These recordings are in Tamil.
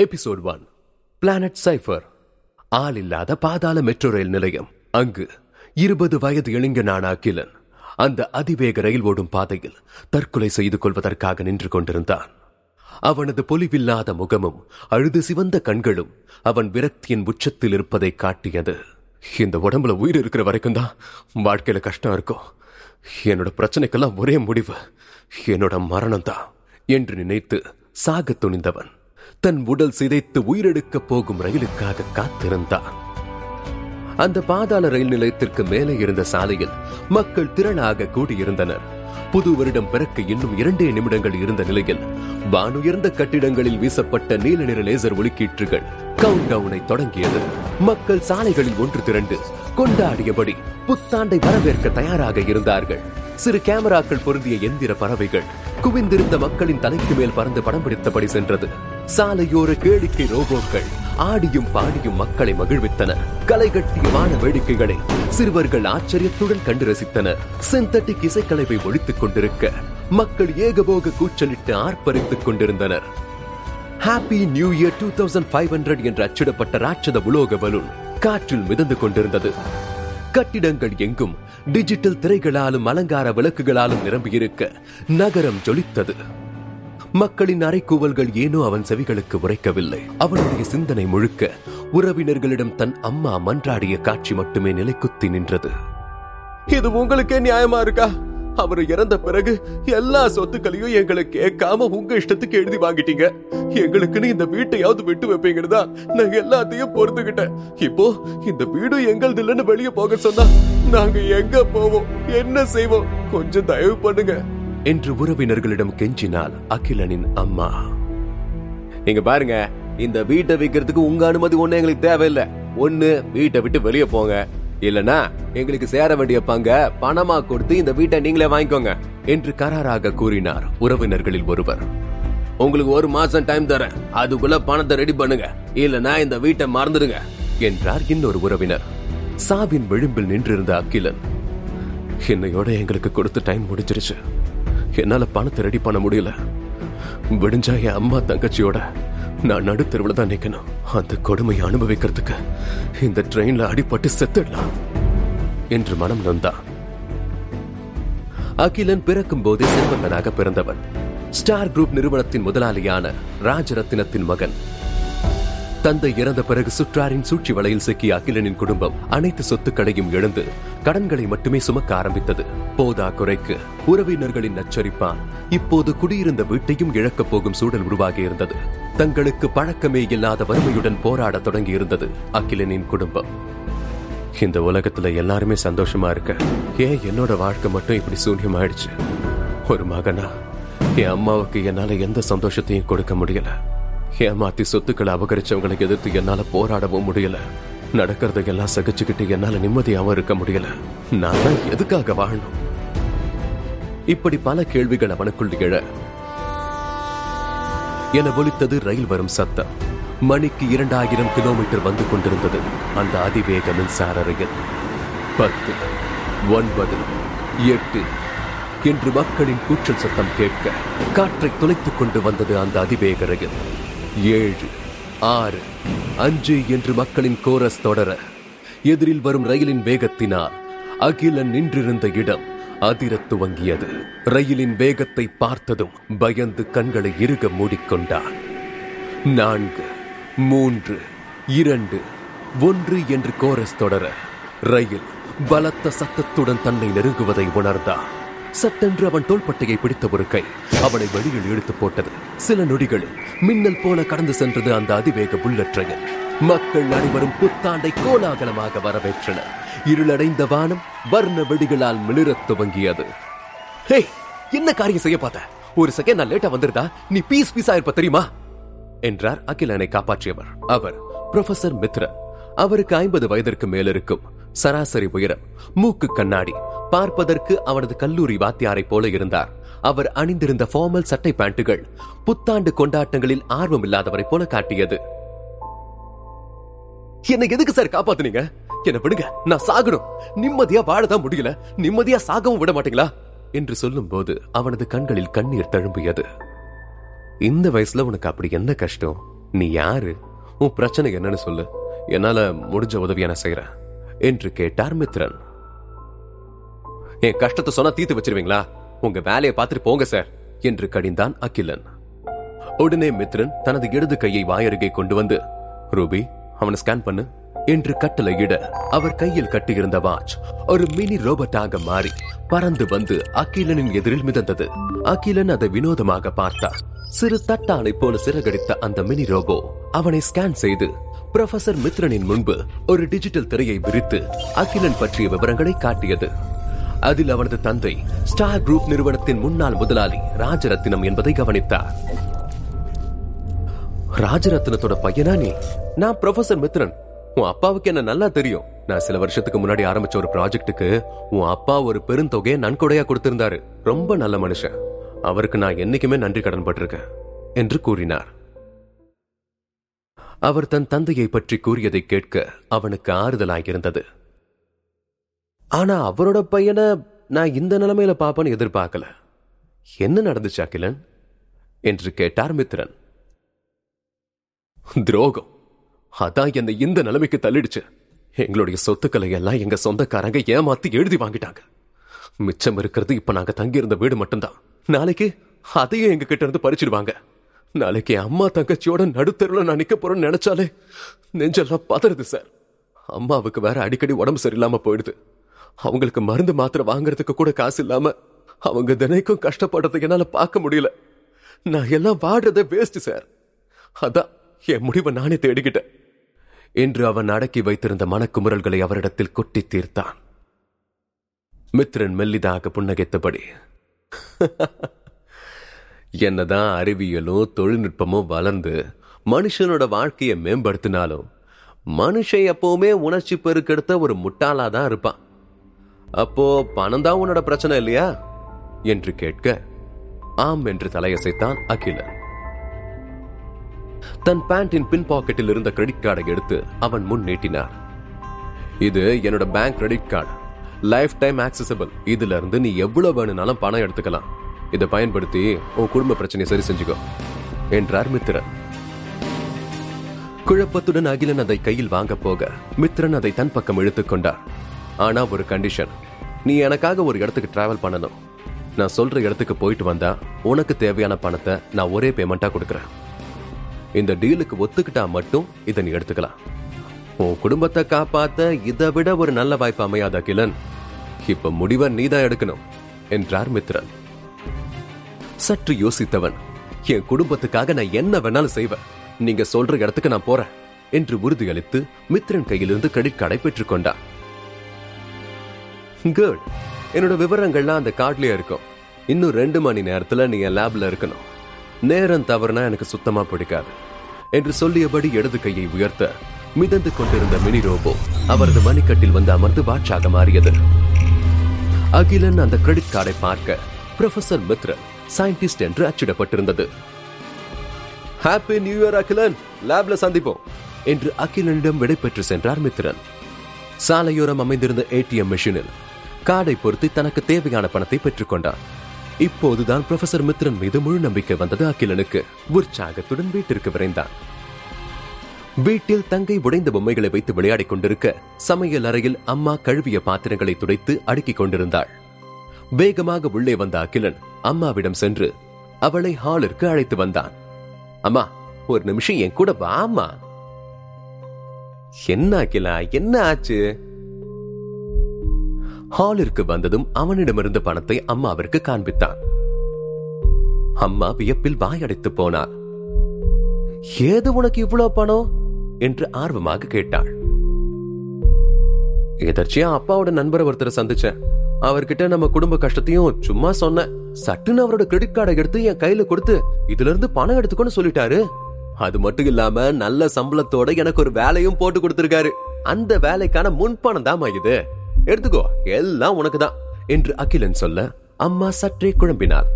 எபிசோட் ஒன் பிளானட் சைஃபர் ஆள் இல்லாத பாதாள மெட்ரோ ரயில் நிலையம். அங்கு இருபது வயது இளைஞனான அகிலன் அந்த அதிவேக ரயில் ஓடும் பாதையில் தற்கொலை செய்து கொள்வதற்காக நின்று கொண்டிருந்தான். அவனது பொலிவில்லாத முகமும் அழுது சிவந்த கண்களும் அவன் விரக்தியின் உச்சத்தில் இருப்பதை காட்டியது. இந்த உடம்புல உயிர் இருக்கிற வரைக்கும் தான் வாழ்க்கையில கஷ்டம் இருக்கும். என்னோட பிரச்சனைக்கெல்லாம் ஒரே முடிவு. என்னோட மரணம் தான் என்று நினைத்து சாக துணிந்தவன். தன் உடல் சிதைத்து உயிரெடுக்கப் போகும் ரயிலுக்காக காத்திருந்தான். அந்த பாதாள ரயில் நிலையத்திற்கு மேலே இருந்த சாலையில் மக்கள் திரளாக கூடியிருந்தனர். புது வருடம் பிறக்க இன்னும் இரண்டே நிமிடங்கள் இருந்த நிலையில் வானுயர்ந்த கட்டிடங்களில் வீசப்பட்ட நீல நிற லேசர் ஒலிக்கீற்றுகள் கவுண்ட் டவுனை தொடங்கியது. மக்கள் சாலைகளில் ஒன்று திரண்டு கொண்டாடியபடி புத்தாண்டை வரவேற்க தயாராக இருந்தார்கள். சிறு கேமராக்கள் பொருந்திய எந்திர பறவைகள் குவிந்திருந்த மக்களின் தலைக்கு மேல் பறந்து படம் பிடித்தபடி சென்றது. சாலையோர கேளிக்கை ரோபோக்கள் ஆடியும் பாடியும் மக்களை மகிழ்வித்தன. கலை கட்டிய வான வேடிக்கைகளை சிறுவர்கள் ஆச்சரியத்துடன் கண்டு ரசித்தனர். சிந்தட்டிக் இசைக்கலைவை ஒழித்துக் கொண்டிருக்க மக்கள் ஏகபோக கூச்சலிட்டு ஆர்ப்பரித்துக் கொண்டிருந்தனர். Happy new year two thousand five hundred என்று அச்சிடப்பட்ட ராட்சத உலோக பலூன் காற்றில் மிதந்து கொண்டிருந்தது. கட்டிடங்கள் எங்கும் டிஜிட்டல் திரைகளாலும் அலங்கார விளக்குகளாலும் நிரம்பியிருக்க நகரம் ஜொலித்தது. மக்களின் அறைக்கூவல்கள் ஏனோ அவன் செவிகளுக்கு உரைக்கவில்லை. அவனுடைய சிந்தனை முழுக்க உறவினர்களிடம் தன் அம்மா மன்றாடிய காட்சி மட்டுமே நிலைக்குத்தி நின்றது. இது உங்களுக்கே நியாயமா இருக்கா? அவர் இறந்த பிறகு எல்லா சொத்துக்களையும் எங்களை கேட்காம உங்க இஷ்டத்துக்கு எழுதி வாங்கிட்டீங்க. எங்களுக்குன்னு இந்த வீட்டையாவது விட்டு வைப்பீங்கன்னு தான் எல்லாத்தையும் பொறுத்துக்கிட்டேன். இப்போ இந்த வீடு எங்களது இல்லைன்னு வெளியே போக சொன்னா நாங்க எங்க போவோம்? என்ன செய்வோம்? கொஞ்சம் தயவு பண்ணுங்க. என்று உறவினர்களிடம் கெஞ்சினாள் அகிலனின் அம்மா. நீங்க பாருங்க இந்த வீட்டை விற்கிறதுக்கு உங்க அனுமதி ஒண்ணு எங்களுக்கு தேவையில்லை. ஒண்ணு வீட்டை விட்டு வெளியே போங்க. இல்லனா எங்களுக்கு சேர வேண்டிய பங்க பணமா கொடுத்து இந்த வீட்டை நீங்களே வாங்கிக்கோங்க என்று கராராக கூறினார் உறவினர்களில் ஒருவர். உங்களுக்கு ஒரு மாசம் டைம் தரேன். அதுக்குள்ள பணத்தை ரெடி பண்ணுங்க. இல்லனா இந்த வீட்டை மறந்துடுங்க என்றார் இன்னொரு உறவினர். சாவின் விளிம்பில் நின்றிருந்த அகிலன். என்னையோட எங்களுக்கு கொடுத்த டைம் முடிஞ்சிருச்சு. என்னால பணத்தை ரெடி பண்ண முடியல. விடிஞ்சா என் அம்மா தங்கச்சியோட நான் நடுத்தருவில் தான் நிக்கணும். அந்த கொடுமையை அனுபவிக்கிறதுக்கு இந்த ட்ரெயின்ல அடிபட்டு செத்துடலாம் என்று மனம் நொந்தான் அகிலன் பிறக்கும் போதே செல்வந்தனாக பிறந்தவன். ஸ்டார் குரூப் நிறுவனத்தின் முதலாளியான ராஜரத்தினத்தின் மகன். தந்தை இறந்த பிறகு சுற்றாரின் சூழ்ச்சி வலையில் சிக்கிய அகிலனின் குடும்பம் அனைத்து சொத்துக்களையும் இழந்து கடன்களை மட்டுமே சுமக்க ஆரம்பித்தது. போதா குறைக்கு உறவினர்களின் நச்சரிப்பான் இப்போது குடியிருந்த வீட்டையும் இழக்கப் போகும் சூழல் உருவாகி இருந்தது. தங்களுக்கு பழக்கமே இல்லாத வறுமையுடன் போராட தொடங்கி இருந்தது அகிலனின் குடும்பம். இந்த உலகத்துல எல்லாருமே சந்தோஷமா இருக்க. ஏன் என்னோட வாழ்க்கை மட்டும் இப்படி சூன்யமாயிடுச்சு? ஒரு மகனா? என் அம்மாவுக்கு என்னால எந்த சந்தோஷத்தையும் கொடுக்க முடியல. ஏமாத்தி சொத்துக்களை அபகரிச்சவங்களை எதிர்த்து என்னால போராடவும் முடியல. நடக்கிறதையெல்லாம் சகிச்சுக்கிட்டு என்னால நிம்மதியாவும் இருக்க முடியல. நான் தான் எதுக்காக வாழணும்? இப்படி பல கேள்விகள் அவனுக்குள் எழ என ஒலித்தது ரயில் வரும் சத்தம். மணிக்கு இரண்டாயிரம் கிலோமீட்டர் வந்து கொண்டிருந்தது அந்த அதிவேக மின்சார ரயில் பத்து ஒன்பது எட்டு என்று மக்களின் கூச்சல் சத்தம் கேட்க காற்றை துளைத்துக் கொண்டு வந்தது அந்த அதிவேக ரயில். ஏழு ஆறு அஞ்சு என்று மக்களின் கோரஸ் தொடர எதிரில் வரும் ரயிலின் வேகத்தினால் அகிலன் நின்றிருந்த இடம் அதிரத் துவங்கியது. ரயிலின் வேகத்தை பார்த்ததும் பயந்து கண்களை இறுக மூடிக்கொண்டான். நான்கு மூன்று இரண்டு ஒன்று என்று கோரஸ் தொடர ரயில் பலத்த சத்தத்துடன் தன்னை நெருங்குவதை உணர்ந்தான். சட்டென்று அவன் தோள்பட்டையை பிடித்த ஒரு கை அவனை வெளியில் இழுத்து போட்டது. சில நொடிகளில் மின்னல் போல கடந்து சென்றது அந்த அதிவேக புல்லட் ரயில். மக்கள் அனைவரும் புத்தாண்டை கோலாகலமாக வரவேற்றனர். இருளடைந்த வானம் வர்ண வெடிகளால் மிளிரத் துவங்கியது. ஹே என்ன காரியம் செய்ய பார்த்த? ஒரு செகண்ட் நான் லேட்டா வந்திருந்தா நீ பீஸ் பீஸா இருப்ப தெரியுமா? என்றார் அகிலனை காப்பாற்றியவர். அவர் ப்ரொஃபசர் மித்ரன். அவருக்கு ஐம்பது வயதிற்கு மேலிருக்கும் சராசரி உயரம் மூக்கு கண்ணாடி பார்ப்பதற்கு அவனது கல்லூரி வாத்தியாரை போல இருந்தார். அவர் அணிந்திருந்த ஃபார்மல் சட்டை பேண்ட்டுகள் புத்தாண்டு கொண்டாட்டங்களில் ஆர்வம் இல்லாதவரை போல காட்டியது. என்ன எதுக்கு சார் காப்பாத்துனீங்க? என்ன விடுங்க. நான் சாகணும். நிம்மதியா வாழதான் முடியல. நிம்மதியா சாகவும் விட மாட்டீங்களா? என்று சொல்லும் போது அவனது கண்களில் கண்ணீர் தழும்பியது. இந்த வயசுல உனக்கு அப்படி என்ன கஷ்டம்? நீ யாரு? உன் பிரச்சனை என்னன்னு சொல்லு. என்னால முடிஞ்ச உதவியை நான் செய்யறேன் என்று கேட்டார் மித்ரன். என் கஷ்டத்தை சொன்னா தீர்த்து வச்சிருவீங்களா? உங்க வேலையை பார்த்துட்டு போங்க சார் என்று கடிந்தான் அகிலன். உடனே மித்ரன் தனது இடது கையை வாயருகே கொண்டு வந்து ரூபி அவனை ஸ்கேன் பண்ணு என்று கட்டளையிட அவர் கையில் கட்டியிருந்த வாட்ச் ஒரு மினி ரோபோட்டாக மாறி பறந்து வந்து அகிலனின் எதிரில் மிதந்தது. அகிலன் அதை வினோதமாக பார்த்தார். சிறு தட்டானை போல சிறகடித்த அந்த மினி ரோபோ அவனை ஸ்கேன் செய்து ப்ரொஃபசர் மித்ரனின் முன்பு ஒரு டிஜிட்டல் திரையை விரித்து அகிலன் பற்றிய விவரங்களை காட்டியது. அதில் அவனது தந்தை ஸ்டார் குரூப் நிறுவனத்தின் முன்னாள் முதலாளி ராஜரத்தினம் என்பதை கவனித்தார். ராஜரத்னத்தோட பையனா நீ? நான் ப்ரொஃபசர் மித்ரன். உன் அப்பாவுக்கு என்ன நல்லா தெரியும்? நான் சில வருஷத்துக்கு முன்னாடி ஆரம்பிச்ச ஒரு ப்ராஜெக்ட்டுக்கு உன் அப்பா ஒரு பெருந்தொகையை நன்கொடையா கொடுத்திருந்தாரு. ரொம்ப நல்ல மனுஷன். அவருக்கு நான் என்னைக்குமே நன்றி கடன் பட்டிருக்கேன் என்று கூறினார். அவர் தன் தந்தையை பற்றி கூறியதை கேட்க அவனுக்கு ஆறுதலாயிருந்தது ஆனா அவரோட பையனை நான் இந்த நிலைமையில பாப்பேன்னு எதிர்பார்க்கல. என்ன நடந்துச்சு அகிலன்? என்று கேட்டார் மித்ரன். துரோகம். அதான் என்னை இந்த நிலைமைக்கு தள்ளிடுச்சு. எங்களுடைய சொத்துக்களை எல்லாம் எங்க சொந்தக்காரங்க ஏமாத்தி எழுதி வாங்கிட்டாங்க. மிச்சம் இருக்கிறது இப்ப நாங்க தங்கியிருந்த வீடு மட்டும்தான். நாளைக்கு அதையும் எங்க கிட்ட இருந்து பறிச்சிடுவாங்க. நாளைக்கு அம்மா தங்கச்சியோட நடுத்தருல நான் நிக்க போறேன்னு நினைச்சாலே நெஞ்செல்லாம் பதறுது சார். அம்மாவுக்கு வேற அடிக்கடி உடம்பு சரியில்லாம போயிடுது. அவங்களுக்கு மருந்து மாத்திரை வாங்குறதுக்கு கூட காசு இல்லாம அவங்க தினைக்கும் கஷ்டப்படுறதுக்கு என்னால பார்க்க முடியல. நான் எல்லாம் வாடுறதே வேஸ்ட் சார் அதான் என் முடிவை நானே தேடிக்கிட்டேன். என்று அவன் அடக்கி வைத்திருந்த மனக்குமுறல்களை அவரிடத்தில் கொட்டி தீர்த்தான். மித்ரன் மெல்லிதாக புன்னகைத்தபடி என்னதான் அறிவியலும் தொழில்நுட்பமும் வளர்ந்து மனுஷனோட வாழ்க்கையை மேம்படுத்தினாலும் மனுஷன் எப்பவுமே உணர்ச்சி பெருக்கெடுத்த ஒரு முட்டாளா தான் இருப்பான். அப்போ பணம் தான் உன்னோட பிரச்சனை இல்லையா? என்று கேட்க ஆம் என்று தலையசைத்தான் அகிலன். தன் பேண்டின் பின் பாக்கெட்டில் இருந்த கிரெடிட் கார்டை எடுத்து அவன் முன் நீட்டினார். இது என்னோட bank credit card lifetime accessible இதுல இருந்து நீ எவ்வளவு வேணும்னாலும் பணம் எடுத்துக்கலாம். இதை பயன்படுத்தி உன் குடும்ப பிரச்சனையை சரி செஞ்சுக்கோ என்றார் மித்திரன் குழப்பத்துடன் அகிலன் அதை கையில் வாங்க போக மித்திரன் அதை தன் பக்கம் இழுத்துக் கொண்டார். ஆனா ஒரு கண்டிஷன் நீ எனக்காக ஒரு இடத்துக்கு டிராவல் பண்ணணும். நான் சொல்ற இடத்துக்கு போயிட்டு வந்தா உனக்கு தேவையான பணத்தை நான் ஒரே பேமெண்டா கொடுக்கறேன். இந்த டீலுக்கு ஒத்துக்கிட்டா மட்டும் இதை நீ எடுத்துக்கலாம். உன் குடும்பத்தை காப்பாத்த இதை விட ஒரு நல்ல வாய்ப்பு அமையாத கிலன் இப்ப முடிவை நீதான் எடுக்கணும் என்றார் மித்ரன். சற்று யோசித்தவன் என் குடும்பத்துக்காக நான் என்ன வேணாலும் செய்வேன். நீங்க சொல்ற இடத்துக்கு நான் போறேன் என்று உறுதியளித்து மித்ரன் கையிலிருந்து கிரெடிட் கார்டை பெற்றுக் கொண்டான் குட் என்னோட விவரங்கள்லாம் அந்த கார்ட்லயே இருக்கும். இன்னும் ரெண்டு மணி நேரத்துல நீ என் லேப்ல இருக்கணும். நேரம் தவறுனா எனக்கு சுத்தமா பிடிக்காது. என்று சொல்லியபடி இடது கையை உயர்த்த மிதந்து கொண்டிருந்த மினி ரோபோ அவரது மணிக்கட்டில் வந்து அமர்ந்து வாட்சாக மாறியது. அகிலன் அந்த கிரெடிட் கார்டை பார்க்க ப்ரொஃபசர் மித்ரன் சயின்டிஸ்ட் என்று அச்சிடப்பட்டிருந்தது. Happy new year Akilan. லேப்ல சந்திப்போம் என்று அகிலனிடம் விடைபெற்று சென்றார் மித்ரன். சாலையோரம் அமைந்திருந்த ஏடிஎம் மிஷினில் கார்டை பொறுத்து தனக்கு தேவையான பணத்தை பெற்றுக்கொண்டான் இப்போதுதான் ப்ரொஃபசர் மித்ரன் மீது முழு நம்பிக்கை வந்தது அகிலனுக்கு. உற்சாகத்துடன் வீட்டிற்கு விரைந்தான். வீட்டில் தங்கை உடைந்த பொம்மைகளை வைத்து விளையாடிக் கொண்டிருக்க சமையல் அறையில் அம்மா கழுவிய பாத்திரங்களை துடைத்து அடுக்கிக் கொண்டிருந்தாள். வேகமாக உள்ளே வந்த அகிலன் அம்மாவிடம் சென்று அவளை ஹாலிற்கு அழைத்து வந்தான். அம்மா ஒரு நிமிஷம் என் கூட வாமா என்ன அகிலா என்ன ஆச்சு? ஹாலிற்கு வந்ததும் அவனிடமிருந்த பணத்தை அம்மாவிற்கு காண்பித்தான். அம்மா வியப்பில் வாயடைத்து போனார் ஏது உனக்கு இவ்வளவு பணம்? என்று ஆர்வமாக கேட்டாள். எதர்ச்சியா அப்பாவோட நண்பரை ஒருத்தரை சந்திச்சேன். அவர்கிட்ட நம்ம குடும்ப கஷ்டத்தையும் சும்மா சொன்னேன் சட்டுன்னு அவரோட கிரெடிட் கார்டை எடுத்து என் கையில கொடுத்து இதுல இருந்து பணம் எடுத்துக்கோன்னு சொல்லிட்டாரு. அது மட்டும் இல்லாம நல்ல சம்பளத்தோட எனக்கு ஒரு வேலையும் போட்டு கொடுத்திருக்காரு. அந்த வேலைக்கான முன்பணம் தான் இது. எடுத்துக்கோ எல்லாம் உனக்கு தான் என்று அகிலன் சொல்ல அம்மா சற்றே குழம்பினாள்.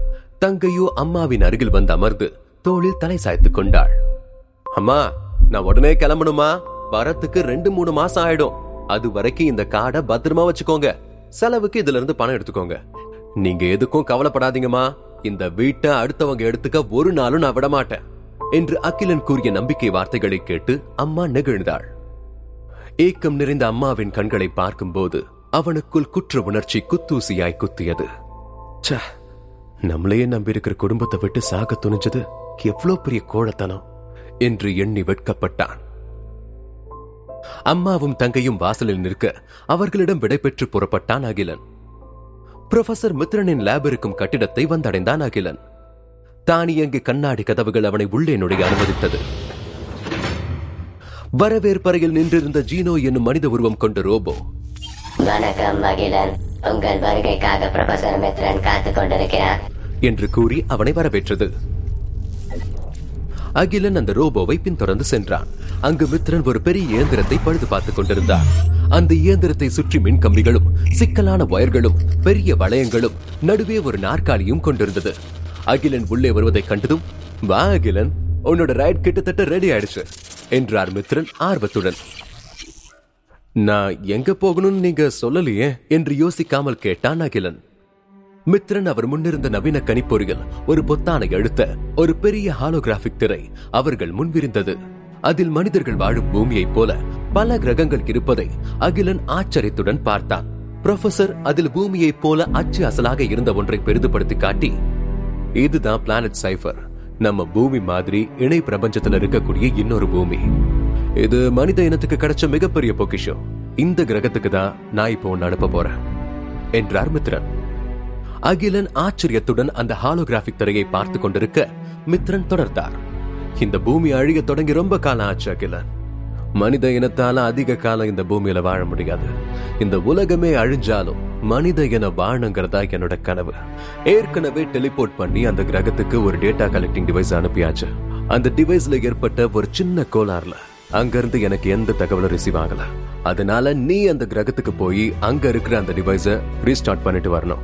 தங்கையோ அம்மாவின் அருகில் வந்து அமர்ந்து தோளில் தலை சாய்த்துக் கொண்டாள். அம்மா நான் உடனே கிளம்பணுமா? வரத்துக்கு ரெண்டு மூணு மாசம் ஆயிடும். அது வரைக்கும் இந்த காடை பத்திரமா வச்சுக்கோங்க. செலவுக்கு இதுல இருந்து பணம் எடுத்துக்கோங்க. நீங்க எதுக்கும் கவலைப்படாதீங்கம்மா. இந்த வீட்டை அடுத்தவங்க எடுத்துக்க ஒரு நாளும் நான் விட மாட்டேன் என்று அகிலன் கூறிய நம்பிக்கை வார்த்தைகளை கேட்டு அம்மா நெகிழ்ந்தாள். ஏக்கம் நிறைந்த அம்மாவின் கண்களை பார்க்கும்போது அவனுக்குள் குற்ற உணர்ச்சி குத்தூசியாய் குத்தியது. ச்சே நம்மளையே நம்பியிருக்கிற குடும்பத்தை விட்டு சாக துணிஞ்சது எவ்வளவு பெரிய கோழத்தனம் என்று எண்ணி வெட்கப்பட்டான். அம்மாவும் தங்கையும் வாசலில் நிற்க அவர்களிடம் விடைபெற்று புறப்பட்டான் அகிலன். புரொஃபசர் மித்ரனின் லேப் இருக்கும் கட்டிடத்தை வந்தடைந்தான் அகிலன். தானியங்கு கண்ணாடி கதவுகள் அவனை உள்ளே நுழைய அனுமதித்தது. வரவேற்பறையில் நின்றிருந்த ஜீனோ என்னும் மனித உருவம் கொண்ட ரோபோ வணக்கம் மகிழன். உங்கள் வருகைக்காக ப்ரொஃபசர் மித்ரன் காத்துக் கொண்டிருக்கிறார். என்று கூறி அவனை வரவேற்றது. அகிலன் அந்த ரோபோவை பின்தொடர்ந்து சென்றான். அங்கு மித்ரன் ஒரு பெரிய இயந்திரத்தை பழுது பார்த்துக் கொண்டிருந்தார் அந்த இயந்திரத்தை சுற்றி மின் கம்பிகளும் சிக்கலான ஒயர்களும் பெரிய வளையங்களும் நடுவே ஒரு நாற்காலியும் கொண்டிருந்தது. அகிலன் உள்ளே வருவதைக் கண்டதும் வா அகிலன் உன்னோட ரைட் கிட்டத்தட்ட ரெடி ஆயிடுச்சு என்றார் மித்ரன் ஆர்வத்துடன். நான் எங்க போகணும்னு நீங்க சொல்லலையே என்று யோசிக்காமல் கேட்டான் அகிலன். மித்ரன் அவர் முன்னிருந்த நவீன கணிப்பொறியில் ஒரு பொத்தானை அழுத்த ஒரு பெரிய ஹாலோகிராபிக் திரை அவர்கள் முன்விருந்தது அதில் மனிதர்கள் வாழும் பூமியைப் போல பல கிரகங்கள் இருப்பதை அகிலன் ஆச்சரியத்துடன் பார்த்தான். ப்ரொஃபசர் அதில் பூமியைப் போல அச்சு அசலாக இருந்த ஒன்றை பெரிதுபடுத்தி காட்டி இதுதான் பிளானட் சைஃபர் நம்ம பூமி மாதிரி இணை பிரபஞ்சத்துல இருக்கக்கூடிய இன்னொரு பூமி. இது மனித இனத்துக்கு கிடைச்ச மிகப்பெரிய பொக்கிஷம். இந்த கிரகத்துக்கு தான் நான் இப்போ ஒன்று அனுப்ப போறேன் என்றார் மித்ரன் அகிலன் ஆச்சரியத்துடன் அந்த ஹாலோகிராபிக் திரையை பார்த்து கொண்டிருக்க மித்ரன் தொடர்ந்தார். இந்த பூமி அழிய தொடங்கி ரொம்ப காலம் ஆச்சு அகிலன். மனித இனத்தால அதிக காலம் இந்த பூமியில வாழ முடியாது. இந்த உலகமே அழிஞ்சாலும் மனித இன வாழணுங்கிறதா என்னோட கனவு. ஏற்கனவே டெலிபோர்ட் பண்ணி அந்த கிரகத்துக்கு ஒரு டேட்டா கலெக்டிங் டிவைஸ் அனுப்பியாச்சு. அந்த டிவைஸ்ல ஏற்பட்ட ஒரு சின்ன கோளாறுல அங்கிருந்து எனக்கு எந்த தகவலும் ரிசீவ் ஆகல. அதனால நீ அந்த கிரகத்துக்கு போய் அங்க இருக்கிற அந்த டிவைஸ ரீஸ்டார்ட் பண்ணிட்டு வரணும்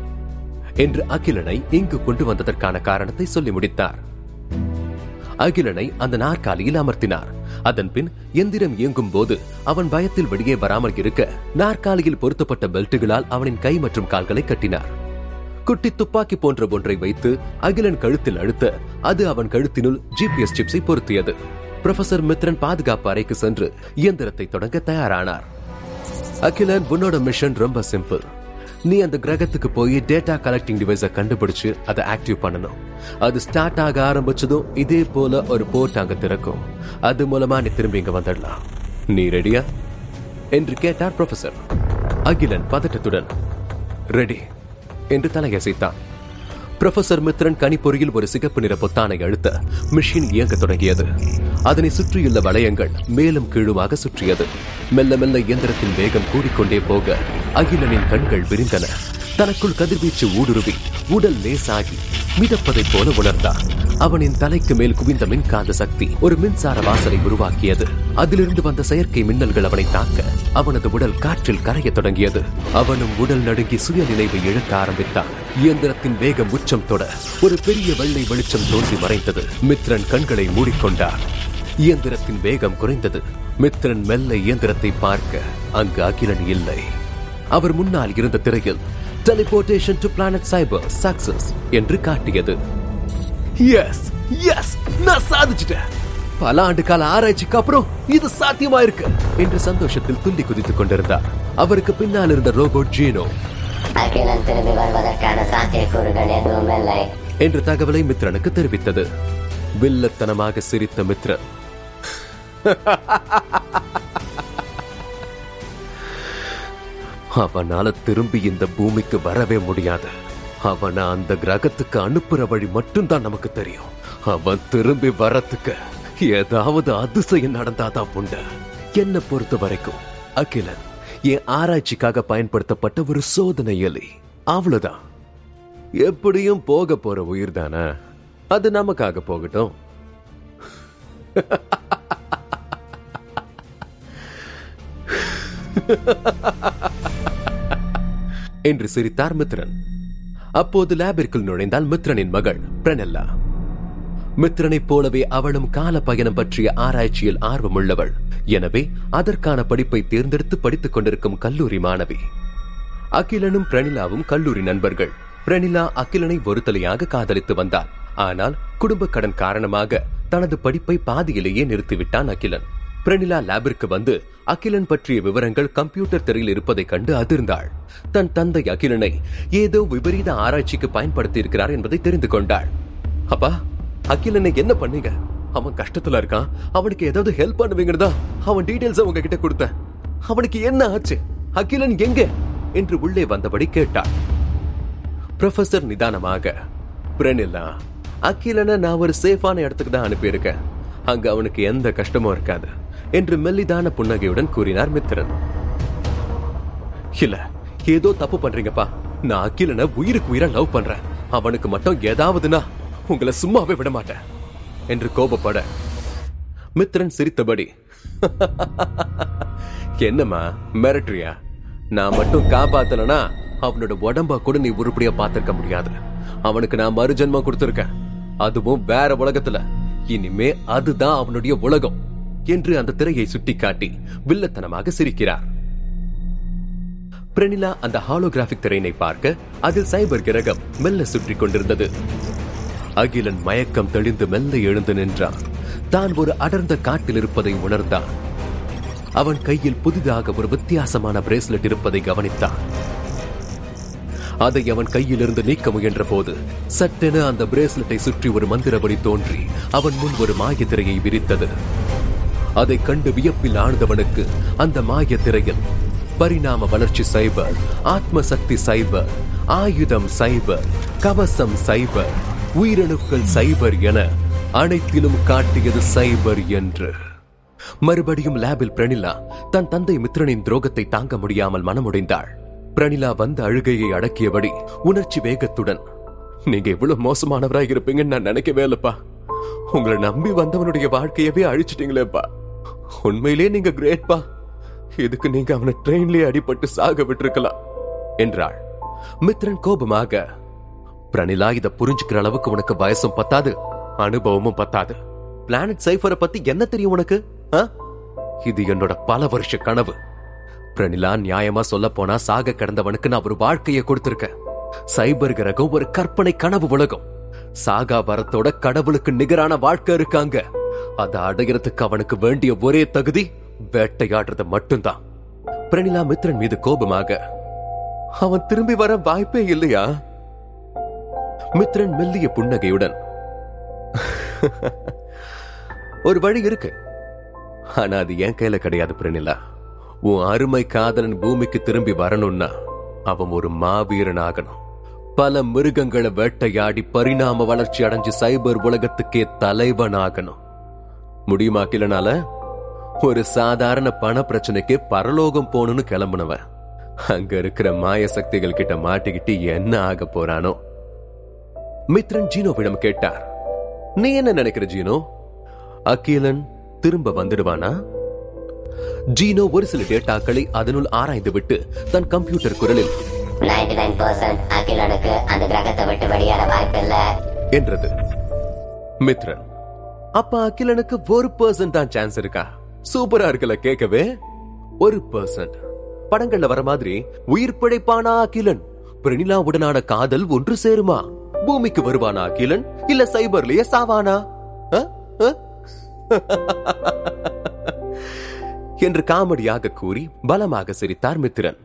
என்று அகிலனை இங்கு கொண்டு வந்ததற்கான காரணத்தை சொல்லி முடித்தார். அகிலனை அந்த நாற்காலியில் அமர்த்தினார். அதன் பின் எந்திரம் இயங்கும் போது அவன் பயத்தில் வெளியே வராமல் இருக்க நாற்காலியில் பொருத்தப்பட்ட பெல்ட்டுகளால் அவனின் கை மற்றும் கால்களை கட்டினார். குட்டி துப்பாக்கி போன்ற ஒன்றை வைத்து அகிலன் கழுத்தில் அழுத்த அது அவன் கழுத்தினுள் ஜிபிஎஸ் சிப்ஸை பொருத்தியது. ப்ரொஃபசர் மித்ரன் பாதுகாப்பு அறைக்கு சென்று இயந்திரத்தை தொடங்க தயாரானார். அகிலன் உன்னோட மிஷன் ரொம்ப சிம்பிள். நீ அந்த கிரகத்துக்கு போய் டேட்டா கலெக்டிங் டிவைஸ கண்டுபிடிச்சு அதை ஆக்டிவ் பண்ணணும். அது ஸ்டார்ட் ஆக ஆரம்பிச்சதும் இதே போல ஒரு போர்ட் அங்க திறக்கும். அது மூலமா நீ திரும்பி இங்க வந்துடலாம். நீ ரெடியா? என்று கேட்டார் ப்ரொஃபசர் அகிலன் பதட்டத்துடன் ரெடி. என்று தலையசைத்தான். ப்ரொஃபசர் மித்ரன் கணிப்பொறியில் ஒரு சிகப்பு நிற பொத்தானை அழுத்த மிஷின் இயங்க தொடங்கியது. அதனை சுற்றியுள்ள வளையங்கள் மேலும் கீழுமாக சுற்றியது. மெல்ல மெல்ல இயந்திரத்தின் வேகம் கூடிக்கொண்டே போக அகிலனின் கண்கள் விரிந்தன. தனக்குள் கதிர்வீச்சு ஊடுருவி உடல் லேசாகி மிதப்பதைப் போல உணர்ந்தான். அவனின் தலைக்கு மேல் குவிந்த மின்காந்த சக்தி ஒரு மின்சார வாசலை உருவாக்கியது. அதிலிருந்து வந்த செயற்கை மின்னல்கள் அவனை தாக்க அவனது உடல் காற்றில் கரையத் தொடங்கியது. அவனும் உடல் நடுங்கி சுய நினைவை இழக்க ஆரம்பித்தான். இயந்திரத்தின் வேகம் உச்சம் தொட ஒரு பெரிய வெள்ளை வெளிச்சம் தோன்றி மறைந்தது. மித்ரன் கண்களை மூடிக்கொண்டார் இயந்திரத்தின் வேகம் குறைந்தது. மித்ரன் மெல்ல இயந்திரத்தை பார்க்க அங்கு அகிலன் இல்லை. அவர் முன்னால் இருந்த திரையில் teleportation to planet cyber success என்று காட்டியது. எஸ் எஸ் நான் சாதிச்சிட்டேன். பல ஆண்டு கால ஆராய்ச்சிக்கு அப்புறம் இது சாத்தியமா இருக்கு என்று சந்தோஷத்தில் துள்ளி குதித்துக் கொண்டிருந்தார். அவருக்கு பின்னால் இருந்த ரோபோட் ஜீனோ. அகிலன் திரும்பி வருவதற்கான சாத்தியக்கூறுகள் எதுவும் இல்லை. என்ற தகவலை மித்ரனுக்கு தெரிவித்தது. வில்லத்தனமாக சிரித்த மித்ரன் அவனால திரும்பி இந்த பூமிக்கு வரவே முடியாது. அவனை அந்த கிரகத்துக்கு அனுப்புற வழி மட்டும்தான் நமக்கு தெரியும். அவன் திரும்பி வரத்துக்கு ஏதாவது அதிசயம் நடந்தாதான் உண்டு. என்ன பொறுத்த வரைக்கும் அகிலன் என் ஆராய்ச்சிக்காக பயன்படுத்தப்பட்ட ஒரு சோதனை எலி. அவ்வளவுதான். எப்படியும் போக போற உயிர் தானே? அது நமக்காக போகட்டும். என்று சிரித்தார் மித்ரன். அப்போது லேபிற்குள் நுழைந்தால் மித்ரனின் மகள் பிரணெல்லா. மித்ரனைப் போலவே அவளும் கால பயணம் பற்றிய ஆராய்ச்சியில் ஆர்வமுள்ளவள். எனவே அதற்கான படிப்பை தேர்ந்தெடுத்து படித்துக் கொண்டிருக்கும் கல்லூரி மாணவி. அகிலனும் பிரணிலாவும் கல்லூரி நண்பர்கள். பிரணிலா அகிலனை ஒருத்தலையாக காதலித்து வந்தாள். ஆனால் குடும்ப கடன் காரணமாக தனது படிப்பை பாதியிலேயே நிறுத்திவிட்டான் அகிலன். பிரணிலா லேபிற்கு வந்து அகிலன் பற்றிய விவரங்கள் கம்ப்யூட்டர் திரையில் இருப்பதைக் கண்டு அதிர்ந்தாள். தன் தந்தை அகிலனை ஏதோ விபரீத ஆராய்ச்சிக்கு பயன்படுத்தி இருக்கிறார் என்பதை தெரிந்து கொண்டாள். அப்பா அகிலனை என்ன பண்ணீங்க? அவன் கஷ்டத்துல இருக்கான். அவனுக்கு ஏதாவது ஹெல்ப் பண்ணுவீங்கன்னு அவன் டீடைல்ஸ் உங்ககிட்ட கொடுத்தேன். அவனுக்கு என்ன ஆச்சு? அகிலன் எங்க? என்று உள்ளே வந்தபடி கேட்டாள். ப்ரொஃபசர் நிதானமாக பிரணிலா அகிலனை நான் ஒரு சேஃபான இடத்துக்கு தான் அனுப்பியிருக்கேன். அங்க அவனுக்கு எந்த கஷ்டமும் இருக்காது. என்று மெல்லிதான புன்னகையுடன் கூறினார் மித்திரன் இல்ல ஏதோ தப்பு பண்றீங்கப்பா. நான் அகிலனை உயிருக்கு உயிரா லவ் பண்றேன். அவனுக்கு மட்டும் ஏதாவதுனா உங்களை சும்மாவே விட மாட்டேன் என்று கோபப்பட மித்திரன் சிரித்தபடி. என்னம்மா மிரட்டுறியா? நான் மட்டும் காப்பாத்தலனா அவனோட உடம்ப கூட நீ உருப்படியா பார்த்திருக்க முடியாது. அவனுக்கு நான் மறுஜென்மம் கொடுத்திருக்கேன். அதுவும் வேற உலகத்துல. இனிமே அதுதான் அவனுடைய உலகம். என்று அந்த திரையை சுட்டிக்காட்டி வில்லத்தனமாக சிரிக்கிறார். பிரணிலா அந்த ஹாலோகிராபிக் திரையினை பார்க்க அதில் சைபர் கிரகம் மெல்ல சுற்றி கொண்டிருந்தது. அகிலன் மயக்கம் தெளிந்து மெல்ல எழுந்து நின்றான். தான் ஒரு அடர்ந்த காட்டில் இருப்பதை உணர்ந்தான். அவன் கையில் புதிதாக ஒரு வித்தியாசமான பிரேஸ்லெட் இருப்பதை கவனித்தான். அதை அவன் கையிலிருந்து நீக்க முயன்ற போது சட்டென அந்த பிரேஸ்லெட்டை சுற்றி ஒரு மந்திரபடி தோன்றி அவன் முன் ஒரு மாய திரையை விரித்தது. அதை கண்டு வியப்பில் ஆழ்ந்தவனுக்கு அந்த மாய திரையில் பரிணாம வளர்ச்சி சைபர் ஆத்ம சக்தி சைபர் ஆயுதம் சைபர் கவசம் சைபர் உயிரணுக்கள் சைபர் என அனைத்திலும் காட்டியது சைபர் என்று. மறுபடியும் லேபில் பிரணிலா தன் தந்தை மித்ரனின் துரோகத்தை தாங்க முடியாமல் மனமுடைந்தாள். பிரணிலா வந்த அழுகையை அடக்கியபடி உணர்ச்சி வேகத்துடன் நீங்க இவ்வளவு மோசமானவராக இருப்பீங்கன்னு நான் நினைக்கவே இல்லப்பா. உங்களை நம்பி வந்தவனுடைய வாழ்க்கையவே அழிச்சிட்டீங்களேப்பா. உண்மையிலேயே நீங்க கிரேட்பா. இதுக்கு நீங்க அவனை ட்ரெயின்லயே அடிபட்டு சாக விட்டுருக்கலாம் என்றாள். மித்ரன் கோபமாக பிரணிலா இதை புரிஞ்சுக்கிற அளவுக்கு உனக்கு வயசும் பத்தாது அனுபவமும் பத்தாது. பிளானட் சைஃபரை பத்தி என்ன தெரியும் உனக்கு? ஆ? இது என்னோட பல வருஷ கனவு. பிரணிலா நியாயமா சொல்ல போனா சாக கிடந்தவனுக்கு நான் ஒரு வாழ்க்கையை கொடுத்திருக்கேன். சைபர் கிரகம் ஒரு கற்பனை கனவு உலகம். சாகா வரத்தோட கடவுளுக்கு நிகரான வாழ்க்கை இருக்காங்க அதை அடையறதுக்கு அவனுக்கு வேண்டிய ஒரே தகுதி வேட்டையாடுறது மட்டும்தான். பிரணிலா மித்ரன் மீது கோபமாக அவன் திரும்பி வர வாய்ப்பே இல்லையா? மித்ரன் மெல்லிய புன்னகையுடன் ஒரு வழி இருக்கு. ஆனா அது என் கையில கிடையாது பிரணிலா. உன் அருமை காதலன் பூமிக்கு திரும்பி வரணும்னா அவன் ஒரு மாவீரன் ஆகணும் பல மிருகங்களை வேட்டையாடி பரிணாம வளர்ச்சி அடைஞ்சு சைபர் உலகத்துக்கே தலைவன் ஆகணும் முடியுமா கிளனால ஒரு சாதாரண பண பிரச்சனைக்கு பரலோகம் போகணும்னு கிளம்புனவன் அங்க இருக்கிற மாய சக்திகள் கிட்ட மாட்டிக்கிட்டு என்ன ஆக போறானோ? மித்ரன் ஜீனோவிடம் கேட்டார். நீ என்ன நினைக்கிற ஜீனோ? அகிலன் திரும்ப வந்துடுவானா? ஜீனோ ஒரு சில டேட்டாக்களை அதனுள் ஆராய்ந்து விட்டு தன் கம்ப்யூட்டர் குரலில் 99% நைன் பர்சன்ட் அகிலனுக்கு அந்த கிரகத்தை விட்டு வெளியேற வாய்ப்பில்ல. என்றது. மித்ரன் அப்ப அகிலனுக்கு ஒரு பர்சன்ட் தான் சான்ஸ் இருக்கா? சூப்பரா இருக்குல்ல கேட்கவே. ஒரு பர்சன்ட் படங்கள்ல வர மாதிரி உயிர் பிழைப்பானா அகிலன்? பிரனிலாவுடனான காதல் ஒன்று சேருமா? பூமிக்கு வருவானா அகிலன்? இல்ல சைபர்லயே சாவானா? என்று காமெடியாக கூறி பலமாக சிரித்தார் மித்திரன்.